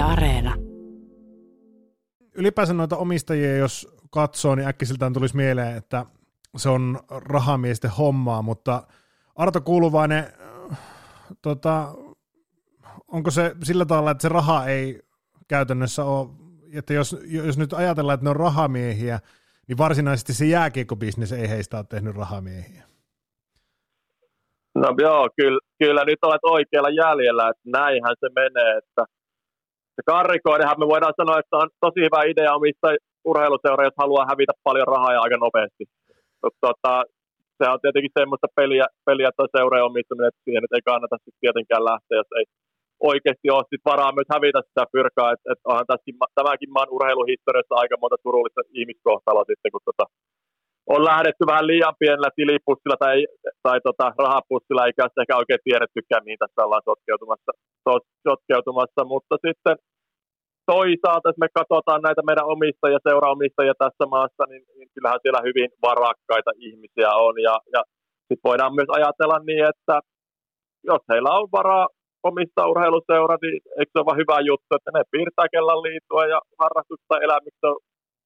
Yle Areena. Ylipäänsä noita omistajia, jos katsoo, niin äkkisiltään tulisi mieleen, että se on rahamiesten hommaa, mutta Arto Kuuluvainen, tota, onko se sillä tavalla, että se raha ei käytännössä ole, että jos, jos nyt ajatellaan, että ne on rahamiehiä, niin varsinaisesti se jääkiekkobisnes ei heistä ole tehnyt rahamiehiä. No joo, kyllä, kyllä nyt olet oikealla jäljellä, että näinhän se menee, että se karrikoidehan me voidaan sanoa, että on tosi hyvä idea omista urheiluseura, jos haluaa hävitä paljon rahaa ja aika nopeasti. Tota, se on tietenkin semmoista peliä, peliä tuo seurojen omistaminen, että siihen ei kannata sitten tietenkään lähteä, jos ei oikeasti ole sit varaa myös hävitä sitä pyrkaa, että et onhan tässäkin, tämäkin maan urheiluhistoriassa aika monta surullista ihmiskohtaloa sitten, kun tota, on lähdetty vähän liian pienellä tilipussilla tai, tai tota, rahapussilla, eikä ehkä oikein tiedettykään, mihin tässä ollaan sotkeutumassa, sotkeutumassa. mutta sitten toisaalta, jos me katsotaan näitä meidän omistajia, seuraomistajia tässä maassa, niin, niin kyllähän siellä hyvin varakkaita ihmisiä on, ja, ja sitten voidaan myös ajatella niin, että jos heillä on varaa omistaa urheiluseura, niin eikö se ole vaan hyvä juttu, että ne piirtää kellan liitua ja harrastusta elämistä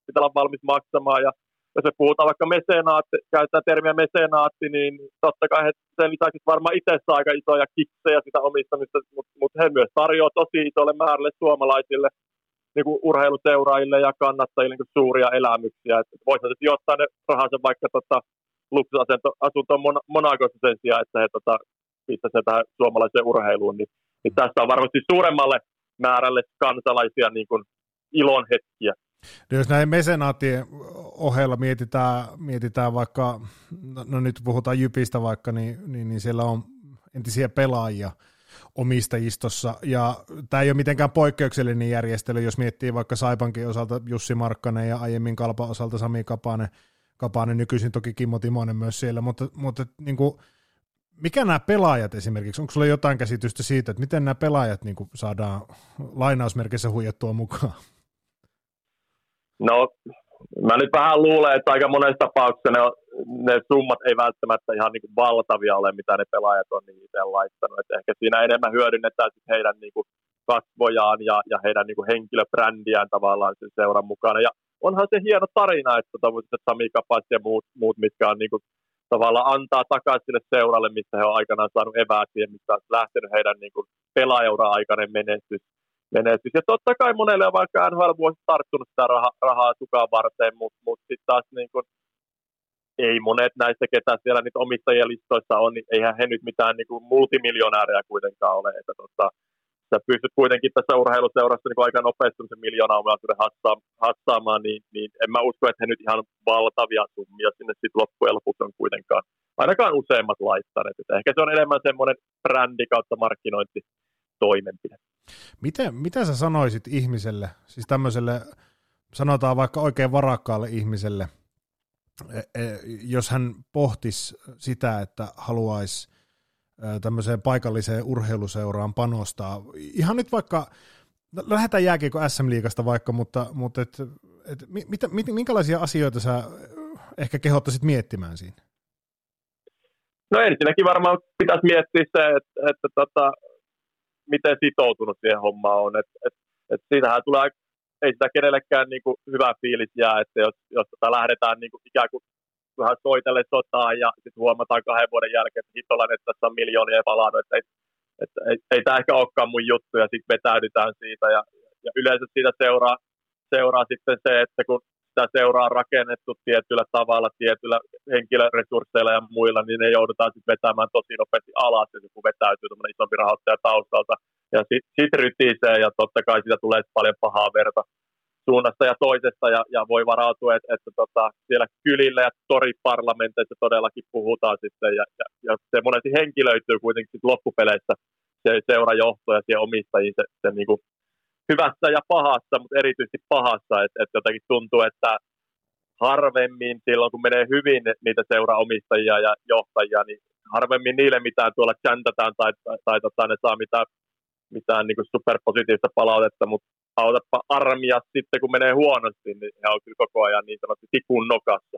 pitää olla valmis maksamaan, ja jos me puhutaan vaikka mesenaatti, käytetään termiä mesenaatti, niin totta kai he sen lisäksi varmaan itse saa aika isoja kiksejä sitä omistamista, mutta mut he myös tarjoavat tosi isolle määrälle suomalaisille niin kuin urheiluseuraajille ja kannattajille niin suuria elämyksiä. Voisihan se sijoittaa ne rahansa vaikka tota, luksusasuntoon Mon- Monacossa sen sijaan, että he tota, pistäisivät tähän suomalaiseen urheiluun. Niin, niin tästä on varmasti suuremmalle määrälle kansalaisia niin kuin ilon hetkiä. No jos näin mesenaattien ohella mietitään, mietitään vaikka, no, nyt puhutaan Jypistä vaikka, niin, niin, niin siellä on entisiä pelaajia omistajistossa, ja tämä ei ole mitenkään poikkeuksellinen järjestely, jos miettii vaikka Saipankin osalta Jussi Markkanen ja aiemmin Kalpan osalta Sami Kapanen, Kapanen nykyisin toki Kimmo Timonen myös siellä, mutta, mutta niin kuin, mikä nämä pelaajat esimerkiksi, onko sulla jotain käsitystä siitä, että miten nämä pelaajat niin kuin saadaan lainausmerkissä huijattua mukaan? No, mä nyt vähän luulen, että aika monessa tapauksessa ne, ne summat ei välttämättä ihan niin kuin valtavia ole, mitä ne pelaajat on niin itse laittanut. Et ehkä siinä enemmän hyödynnetään sit heidän niin kuin kasvojaan ja, ja heidän niin kuin henkilöbrändiään tavallaan sen seuran mukana. Ja onhan se hieno tarina, että tämmöiset Sami Kapas ja muut, muut mitkä on niin kuin, tavallaan antaa takaisin sille seuralle, mistä he on aikanaan saanut eväät siihen, mistä on lähtenyt heidän niin kuin pelaajaura-aikainen menestys menestys. Ja totta kai monelle on vaikka NHL vuosi tarttunut sitä rahaa, rahaa sukaan varten, mutta mut sitten taas niin kun, ei monet näistä, ketä siellä niitä omistajien listoissa on, niin eihän he nyt mitään niin kuin multimiljonäärejä kuitenkaan ole. Että tota, sä pystyt kuitenkin tässä urheiluseurassa niin aika nopeasti sen miljoonaa omaisuuden hassaamaan, niin, niin, en mä usko, että he nyt ihan valtavia summia sinne sitten loppujen lopuksi on kuitenkaan ainakaan useimmat laittaneet. Että ehkä se on enemmän semmoinen brändi kautta markkinointitoimenpide. Miten, mitä sä sanoisit ihmiselle, siis tämmöiselle, sanotaan vaikka oikein varakkaalle ihmiselle, e, e, jos hän pohtisi sitä, että haluaisi tämmöiseen paikalliseen urheiluseuraan panostaa. Ihan nyt vaikka, lähdetään jääkiekko SM-liigasta vaikka, mutta, mutta et, et, mit, mit, minkälaisia asioita sä ehkä kehottaisit miettimään siinä? No ensinnäkin varmaan pitäisi miettiä se, että, että tota, miten sitoutunut siihen hommaan on. Et, et, et siitähän tulee, ei sitä kenellekään niin kuin hyvä fiilis jää, että jos, jos tota lähdetään niin kuin ikään kuin vähän soitelle sotaan ja sitten huomataan kahden vuoden jälkeen, että hitolainen, että tässä on miljoonia palannut, että ei, että ei, ei tämä ehkä olekaan mun juttu ja sitten vetäydytään siitä ja, ja yleensä siitä seuraa, seuraa sitten se, että kun sitä seuraa rakennettu tietyllä tavalla, tietyllä henkilöresursseilla ja muilla, niin ne joudutaan sitten vetämään tosi nopeasti alas, jos joku vetäytyy tämmöinen isompi rahoittaja taustalta. Ja sitten sit rytisee ja totta kai siitä tulee paljon pahaa verta suunnasta ja toisesta ja, ja voi varautua, että, että tota, siellä kylillä ja toriparlamenteissa todellakin puhutaan sitten ja, ja, ja se monesti henkilöityy kuitenkin sit loppupeleissä se seurajohto ja siihen omistajiin se, se niin kuin hyvässä ja pahassa, mutta erityisesti pahassa, että, että jotenkin tuntuu, että harvemmin silloin, kun menee hyvin niitä seuraomistajia ja johtajia, niin harvemmin niille mitään tuolla chantataan tai, tai, tai tota, ne saa mitään, mitään niin superpositiivista palautetta, mutta autapa armia sitten, kun menee huonosti, niin he on kyllä koko ajan niin sanotusti tikun nokassa.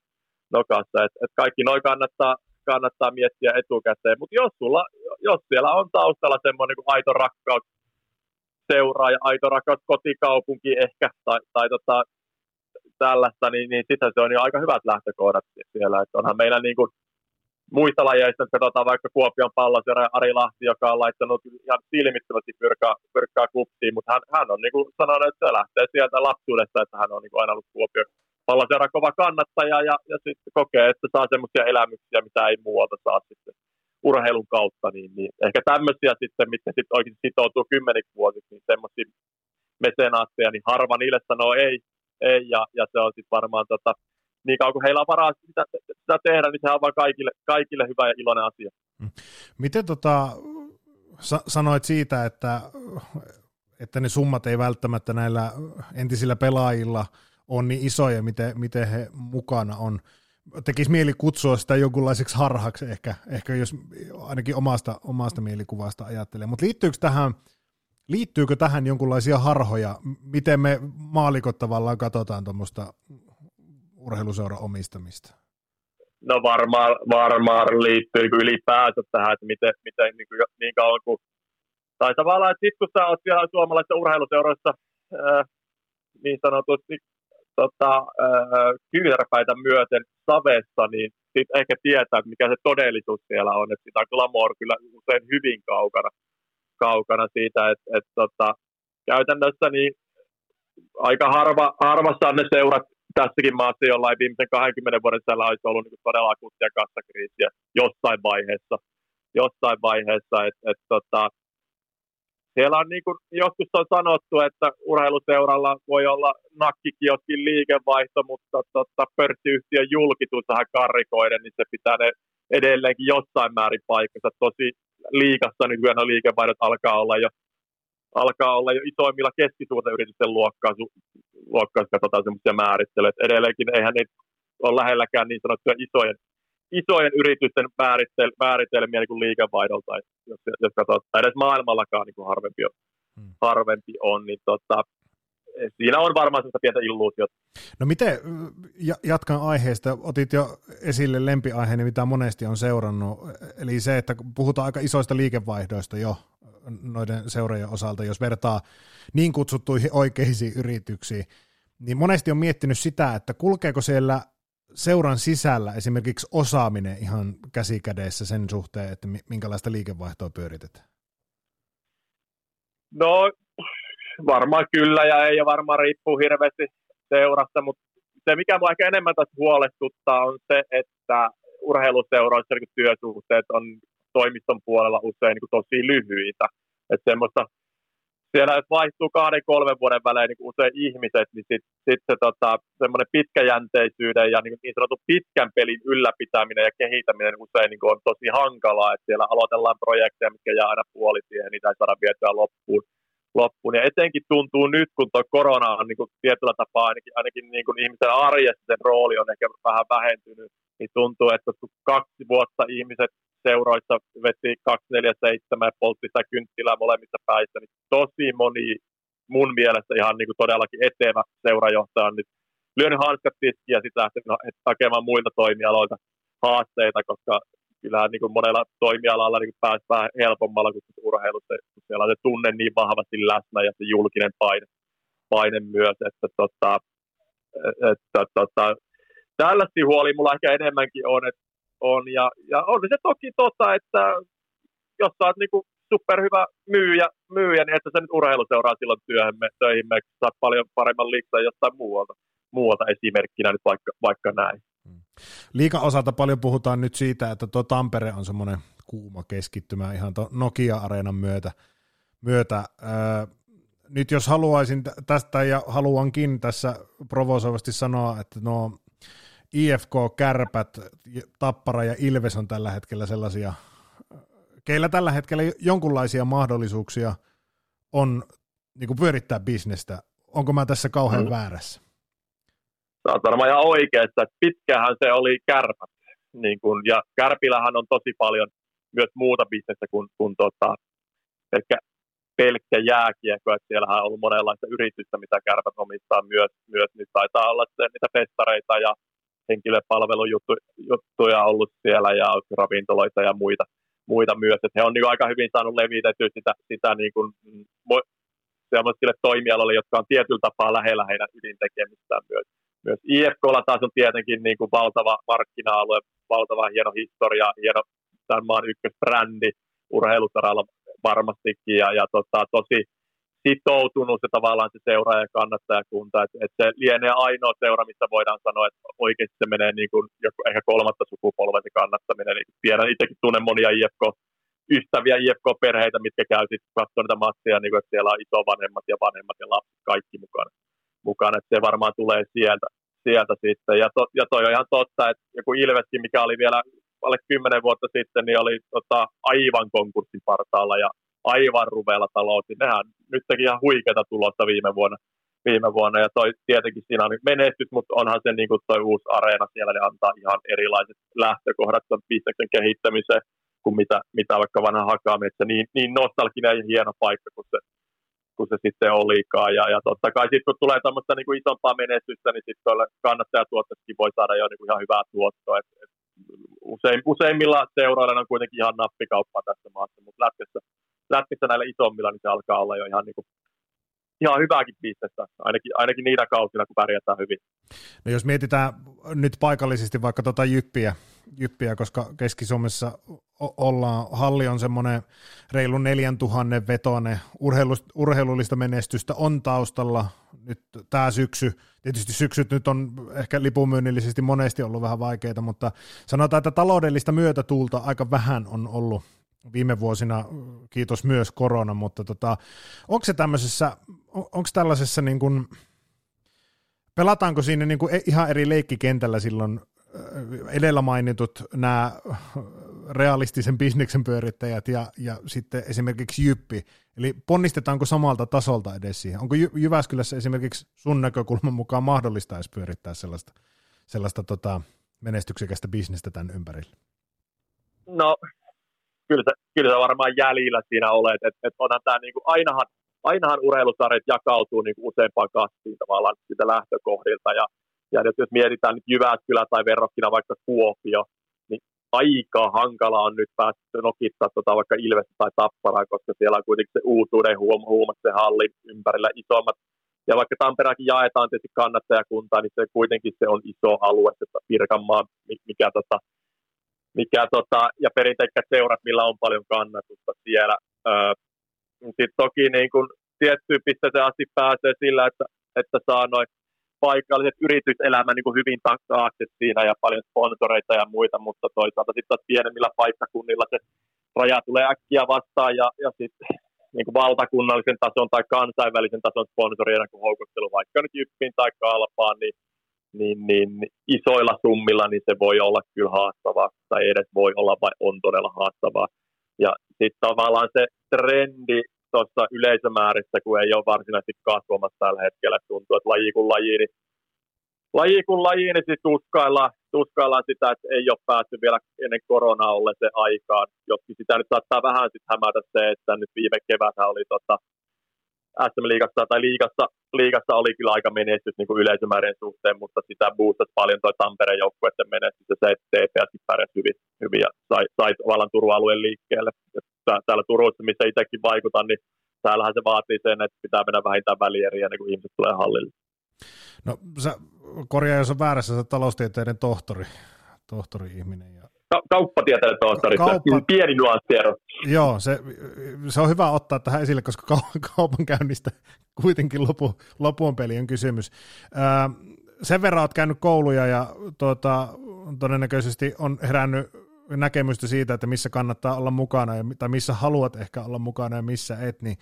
nokassa. Et, et kaikki noin kannattaa, kannattaa miettiä etukäteen, mutta jos, sulla, jos siellä on taustalla semmoinen niin aito rakkaus seuraa ja aito rakas kotikaupunki ehkä, tai, tai tota, tällaista, niin, niin sitten se on jo aika hyvät lähtökohdat siellä. Että onhan meillä niin kuin muista lajeista, että katsotaan vaikka Kuopion palloseura ja Ari Lahti, joka on laittanut ihan silmittömästi pyrkää, pyrkää kupsiin, mutta hän, hän on niin kuin sanonut, että se lähtee sieltä lapsuudesta, että hän on niin kuin aina ollut Kuopion palloseura kova kannattaja ja, ja sitten kokee, että saa semmoisia elämyksiä, mitä ei muualta saa sitten urheilun kautta, niin, niin ehkä tämmöisiä sitten, mitkä sitten oikein sitoutuu kymmeniksi vuosiksi, niin semmoisia mesenaatteja, niin harva niille sanoo ei, ei ja, ja se on sitten varmaan tota, niin kauan kuin heillä on varaa sitä, sitä tehdä, niin se on vaan kaikille, kaikille hyvä ja iloinen asia. Mm. Miten tota, sa- sanoit siitä, että, että ne summat ei välttämättä näillä entisillä pelaajilla ole niin isoja, miten, miten he mukana on. Tekisi mieli kutsua sitä jonkunlaiseksi harhaksi ehkä, ehkä jos ainakin omasta, omasta mielikuvasta ajattelee. Mutta liittyykö tähän, liittyykö tähän jonkunlaisia harhoja? Miten me maalikot tavallaan katsotaan tuommoista urheiluseuran omistamista? No varmaan, varmaan liittyy niin ylipäänsä tähän, että miten, miten niin, kuin, niin kauan kuin... Tai tavallaan, että sitten kun sä oot siellä suomalaisessa urheiluseuroissa äh, niin sanotusti tota, äh, kyynärpäitä myöten savessa, niin sitten ehkä tietää, mikä se todellisuus siellä on. Että sitä glamour kyllä usein hyvin kaukana, kaukana siitä, että, että tota, käytännössä niin aika harva, harvassa ne seurat tässäkin maassa jollain viimeisen 20 vuoden sisällä olisi ollut niin todella akuuttia kassakriisiä jossain vaiheessa. Jossain vaiheessa, että et, tota, siellä on niin kuin joskus on sanottu, että urheiluseuralla voi olla nakkikioskin liikevaihto, mutta tota, pörssiyhtiön julkisuus vähän karrikoiden, niin se pitää ne edelleenkin jossain määrin paikkansa. Tosi liikassa nykyään niin liikevaihdot alkaa olla jo alkaa olla jo isoimmilla keskisuurten yritysten luokkaa, luokkaa katsotaan semmoisia määrittelyjä. Edelleenkin eihän ne ole lähelläkään niin sanottuja isojen, isojen yritysten määritel, määritelmiä niin kuin liikevaihdolta, jos, jos katsotaan, edes maailmallakaan niin kuin harvempi on, hmm. harvempi on niin tota, siinä on varmaan sellaista pientä illuusiota. No miten, jatkan aiheesta, otit jo esille lempiaiheeni, mitä monesti on seurannut, eli se, että puhutaan aika isoista liikevaihdoista jo noiden seurojen osalta, jos vertaa niin kutsuttuihin oikeisiin yrityksiin, niin monesti on miettinyt sitä, että kulkeeko siellä seuran sisällä esimerkiksi osaaminen ihan käsikädessä sen suhteen, että minkälaista liikevaihtoa pyöritetään? No varmaan kyllä ja ei ja varmaan riippuu hirveästi seurasta, mutta se mikä mua ehkä enemmän tässä huolestuttaa on se, että urheiluseuroissa työsuhteet on toimiston puolella usein niin tosi lyhyitä. Että semmoista, siellä jos vaihtuu kahden, kolmen vuoden välein niin usein ihmiset, niin sitten sit se tota, semmoinen pitkäjänteisyyden ja niin, niin sanotun pitkän pelin ylläpitäminen ja kehittäminen usein niin on tosi hankalaa, että siellä aloitellaan projekteja, mitkä jää aina puoli siihen, niitä ei saada vietyä loppuun. loppuun. Ja etenkin tuntuu nyt, kun tuo korona on niin kuin tietyllä tapaa ainakin, ainakin niin kuin ihmisen arjessa sen rooli on ehkä vähän vähentynyt, niin tuntuu, että kaksi vuotta ihmiset seuroissa veti 247 ja poltti sitä kynttilää molemmissa päissä, niin tosi moni mun mielestä ihan niin kuin todellakin etevä seurajohtaja on nyt lyönyt hanskat tiskiin ja sitten lähtenyt hakemaan muilta toimialoilta haasteita, koska kyllähän niin kuin monella toimialalla niin pääsi vähän helpommalla kuin urheilussa, kun siellä on se tunne niin vahvasti läsnä ja se julkinen paine, paine myös, että, tota, että tota, tällaisia huolia mulla ehkä enemmänkin on, että on. Ja, ja on se toki totta, että jos sä oot niinku superhyvä myyjä, myyjä, niin että sä nyt urheiluseuraa silloin työhemme, töihimme, saat paljon paremman liiksaa jostain muualta, muualta esimerkkinä nyt vaikka, vaikka näin. Hmm. Liikan osalta paljon puhutaan nyt siitä, että tuo Tampere on semmoinen kuuma keskittymä ihan Nokia-areenan myötä. myötä. Öö, nyt jos haluaisin tästä ja haluankin tässä provosoivasti sanoa, että no IFK, Kärpät, Tappara ja Ilves on tällä hetkellä sellaisia, keillä tällä hetkellä jonkunlaisia mahdollisuuksia on niin kuin pyörittää bisnestä. Onko mä tässä kauhean mm. väärässä? Sä oot varmaan ihan oikeassa, että pitkähän se oli kärpät. Niin kun, ja kärpilähän on tosi paljon myös muuta bisnestä kuin, kuin tota, pelkkä, pelkkä jääkiekko, että siellähän on ollut monenlaista yritystä, mitä kärpät omistaa myös, myös nyt taitaa olla se, niitä festareita ja henkilöpalvelujuttuja ollut siellä ja ravintoloita ja muita, muita myös. Että he on niin aika hyvin saanut levitettyä sitä, sitä niin kuin, sellaisille toimialoille, jotka on tietyllä tapaa lähellä heidän ydintekemistään myös. Myös IFKlla taas on tietenkin niin kuin valtava markkina-alue, valtava hieno historia, hieno tämän maan ykkösbrändi urheilusaralla varmastikin ja, ja tota, tosi sitoutunut se tavallaan se seuraaja ja kannattajakunta, että et se lienee ainoa seura, missä voidaan sanoa, että oikeasti se menee niin kuin ehkä kolmatta sukupolven se kannattaminen. Niin tiedän itsekin tunnen monia IFK, ystäviä IFK-perheitä, mitkä käy sitten katsoa niitä matseja, niin kuin, että siellä on isovanhemmat ja vanhemmat ja lapset kaikki mukana. mukana että se varmaan tulee sieltä, sieltä sitten. Ja, to, ja toi on ihan totta, että joku Ilveskin, mikä oli vielä alle kymmenen vuotta sitten, niin oli tota, aivan konkurssin partaalla ja aivan ruveella talous. Nehän nyt teki ihan huikeata tulosta viime vuonna. Viime vuonna ja toi tietenkin siinä on menestys, mutta onhan se niin toi uusi areena siellä, niin antaa ihan erilaiset lähtökohdat tuon bisneksen kehittämiseen kuin mitä, mitä vaikka vanha Hakametsä. Niin, niin nostalginen ja hieno paikka kuin se, kun se sitten olikaan. Ja, ja totta kai sitten kun tulee tämmöistä niin kuin isompaa menestystä, niin sitten kannattajatuotteetkin voi saada jo niin kuin ihan hyvää tuottoa. Et, et usein, useimmilla seuroilla on kuitenkin ihan nappikauppa tässä lätkässä näillä isommilla niin se alkaa olla jo ihan, niin kuin, ihan hyvääkin bisnestä, ainakin, ainakin niitä kausina, kun pärjätään hyvin. No jos mietitään nyt paikallisesti vaikka tuota jyppiä, jyppiä koska Keski-Suomessa ollaan, halli on semmoinen reilu 4000 vetone, urheilullista menestystä on taustalla nyt tämä syksy, tietysti syksyt nyt on ehkä lipumyynnillisesti monesti ollut vähän vaikeita, mutta sanotaan, että taloudellista myötätuulta aika vähän on ollut viime vuosina, kiitos myös korona, mutta tota, onko se tämmöisessä, onko tällaisessa niin kuin, pelataanko siinä niin kuin e-, ihan eri leikkikentällä silloin edellä mainitut nämä realistisen bisneksen pyörittäjät ja, ja sitten esimerkiksi Jyppi, eli ponnistetaanko samalta tasolta edes siihen? Onko Jy- Jyväskylässä esimerkiksi sun näkökulman mukaan mahdollista edes pyörittää sellaista, sellaista tota, menestyksekästä bisnestä tämän ympärillä? No, kyllä se, kyllä se varmaan jäljillä siinä olet, että et onhan tämä niinku, ainahan, ainahan urheilusarjat jakautuu niinku useampaan kastiin tavallaan siitä lähtökohdilta ja ja nyt jos mietitään nyt Jyväskylä tai verrokkina vaikka Kuopio, niin aika hankala on nyt päästä nokittaa tota vaikka Ilvestä tai Tapparaa, koska siellä on kuitenkin se uutuuden huom, huumat se hallin ympärillä isommat. Ja vaikka Tampereakin jaetaan tietysti kannattajakuntaa, niin se kuitenkin se on iso alue, se Pirkanmaa, mikä tota, mikä tota, ja perinteikkäät seurat, millä on paljon kannatusta siellä. Sitten toki niin kun tiettyyn pisteeseen asti pääsee sillä, että, että saa noin paikalliset yrityselämä niin hyvin taakse siinä ja paljon sponsoreita ja muita, mutta toisaalta sitten pienemmillä paikkakunnilla se raja tulee äkkiä vastaan ja, ja sitten niin valtakunnallisen tason tai kansainvälisen tason sponsorien kuin houkuttelu vaikka nyt Jyppiin tai Kalpaan, niin, niin, niin, isoilla summilla niin se voi olla kyllä haastavaa tai edes voi olla vai on todella haastavaa. Ja sitten tavallaan se trendi tuossa yleisömäärissä, kun ei ole varsinaisesti kasvamassa tällä hetkellä. Tuntuu, että laji kuin laji, niin, laji kuin laji, niin sit tuskaillaan, tuskaillaan sitä, että ei ole päässyt vielä ennen koronaa se aikaan. Joskin sitä nyt saattaa vähän sit hämätä se, että nyt viime kevättä oli tota, SM-liigassa tai liigassa, liigassa oli kyllä aika menestys niin kuin yleisömäärien suhteen, mutta sitä boostasi paljon tuo Tampereen joukkueiden menestys ja se, että TPSkin pärjäsi hyvin, hyvin ja sai, sai tavallaan Turun liikkeelle. Ja täällä Turussa, missä itsekin vaikutan, niin täällähän se vaatii sen, että pitää mennä vähintään välieriä ennen kuin ihmiset tulee hallille. No sä korjaa, jos on väärässä, sä taloustieteiden tohtori, tohtori-ihminen. Ja... Ka- kauppatieteiden Kauppa... pieni nuanssiero. Joo, se, se on hyvä ottaa tähän esille, koska kaupankäynnistä kuitenkin lopu, lopun peli on kysymys. Ää, sen verran olet käynyt kouluja ja tuota, todennäköisesti on herännyt näkemystä siitä, että missä kannattaa olla mukana ja, tai missä haluat ehkä olla mukana ja missä et, niin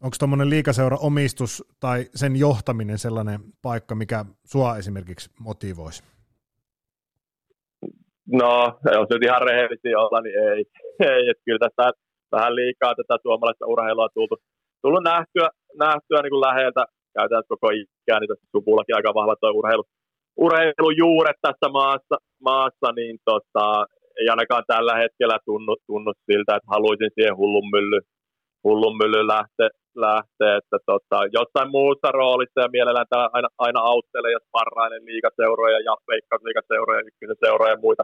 onko tuommoinen liikaseura omistus tai sen johtaminen sellainen paikka, mikä sua esimerkiksi motivoisi? No, jos nyt ihan rehellisiä olla, niin ei. ei että kyllä tästä vähän liikaa tätä suomalaista urheilua tultu, tullut nähtyä, nähtyä niin kuin läheltä käytännössä koko ikään, niin tässä sukullakin aika vahva tuo urheilu, urheilujuuret tässä maassa, maassa niin tota, ei ainakaan tällä hetkellä tunnu, tunnu siltä, että haluaisin siihen hullun mylly, hullun mylly lähteä, lähteä että tota, jossain muussa roolissa ja mielellään aina, aina auttelee ja sparrailen liikaseuroja ja veikkausliikaseuroja, ykkösen seuroja ja muita,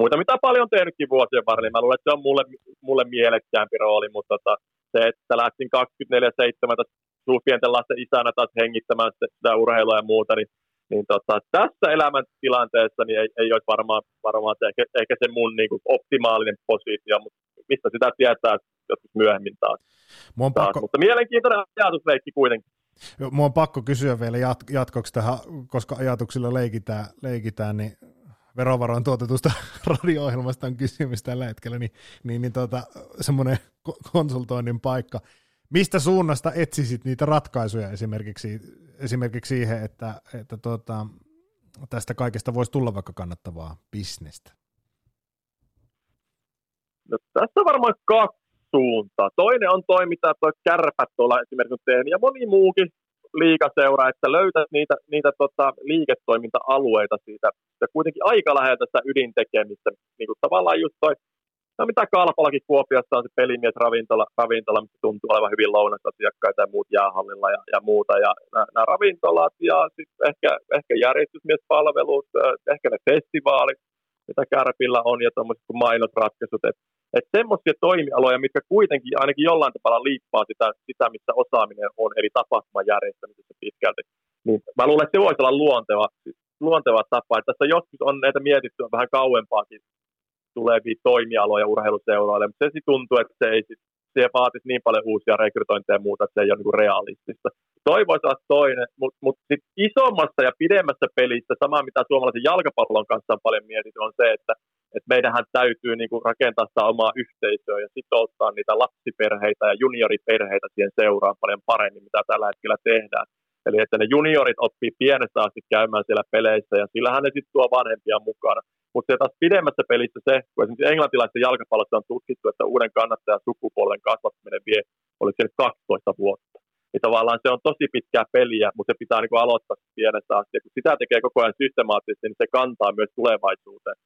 muita, mitä paljon tehnytkin vuosien varrella. Mä luulen, että se on mulle, mulle mielekkäämpi rooli, mutta tota, se, että lähtin 24-7 pienten lasten isänä taas hengittämään sitä urheilua ja muuta, niin, niin tota, tässä elämäntilanteessa niin ei, ei olisi varmaan, varmaan se, ehkä, ehkä se mun niin kuin optimaalinen positio, mutta mistä sitä tietää joskus myöhemmin taas. Mun pakko... Mutta mielenkiintoinen ajatusleikki kuitenkin. Mua on pakko kysyä vielä jat- jatkoksi tähän, koska ajatuksilla leikitään, leikitään niin verovaroin tuotetusta radio-ohjelmasta on kysymys tällä hetkellä, niin, niin, niin tota, semmoinen konsultoinnin paikka. Mistä suunnasta etsisit niitä ratkaisuja esimerkiksi, esimerkiksi siihen, että, että tota, tästä kaikesta voisi tulla vaikka kannattavaa bisnestä? No, tässä on varmaan kaksi suuntaa. Toinen on toi, mitä tuo kärpät tuolla esimerkiksi on tehnyt, ja moni muukin liikaseura, että löytät niitä, niitä tota, liiketoiminta-alueita siitä, ja kuitenkin aika läheltä sitä ydintekemistä, niin kuin tavallaan just toi, no mitä Kalpalakin Kuopiossa on se pelimies ravintola, ravintola missä tuntuu olevan hyvin lounasasiakkaita ja muut jäähallilla ja, ja muuta, ja nämä ravintolat ja sitten ehkä, ehkä järjestysmiespalvelut, ehkä ne festivaalit, mitä Kärpillä on, ja tuommoiset kuin mainosratkaisut, että et semmoisia toimialoja, mitkä kuitenkin ainakin jollain tavalla liippaa sitä, sitä missä osaaminen on, eli tapahtuman järjestämisessä pitkälti, niin mä luulen, että se voisi olla luonteva, luonteva tapa. Että tässä joskus on näitä mietitty vähän kauempaakin tulevia toimialoja urheiluseuroille, mutta se tuntuu, että se ei sit, se vaatisi niin paljon uusia rekrytointeja ja muuta, että se ei ole niin realistista. Toi voisi olla toinen, mutta mut isommassa ja pidemmässä pelissä, sama mitä suomalaisen jalkapallon kanssa on paljon mietitty, on se, että et meidänhän täytyy niinku rakentaa sitä omaa yhteisöä ja sitouttaa niitä lapsiperheitä ja junioriperheitä siihen seuraan paljon paremmin, mitä tällä hetkellä tehdään. Eli että ne juniorit oppii pienestä asti käymään siellä peleissä ja sillähän ne sitten tuo vanhempia mukana. Mutta se taas pidemmässä pelissä se, kun esimerkiksi englantilaisessa jalkapallossa on tutkittu, että uuden kannattajan sukupolven kasvattaminen vie, se nyt 12 vuotta. Niin tavallaan se on tosi pitkää peliä, mutta se pitää niin aloittaa pienestä asti. Kun sitä tekee koko ajan systemaattisesti, niin se kantaa myös tulevaisuuteen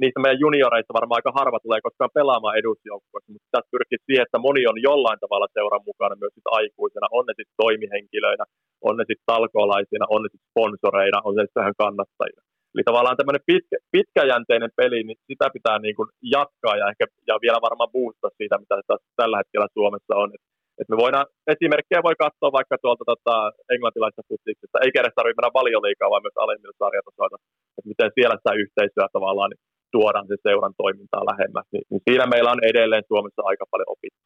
niistä meidän junioreista varmaan aika harva tulee koskaan pelaamaan edusjoukkueessa, mutta tässä pyrkii siihen, että moni on jollain tavalla seuran mukana myös sit aikuisena, on ne sitten toimihenkilöinä, on ne sitten talkoolaisina, on ne sitten sponsoreina, on ne sitten vähän kannattajina. Eli tavallaan tämmöinen pitkä, pitkäjänteinen peli, niin sitä pitää niin kuin jatkaa ja ehkä ja vielä varmaan boostaa siitä, mitä tässä tällä hetkellä Suomessa on. Et, et me voidaan, esimerkkejä voi katsoa vaikka tuolta tota, englantilaisesta futiksesta, eikä edes tarvitse mennä valioliikaa, vaan myös alemmilla sarjatasoilla, että miten siellä sitä yhteisöä tavallaan niin tuodaan se seuran toimintaa lähemmäs, niin, niin siinä meillä on edelleen Suomessa aika paljon opittu.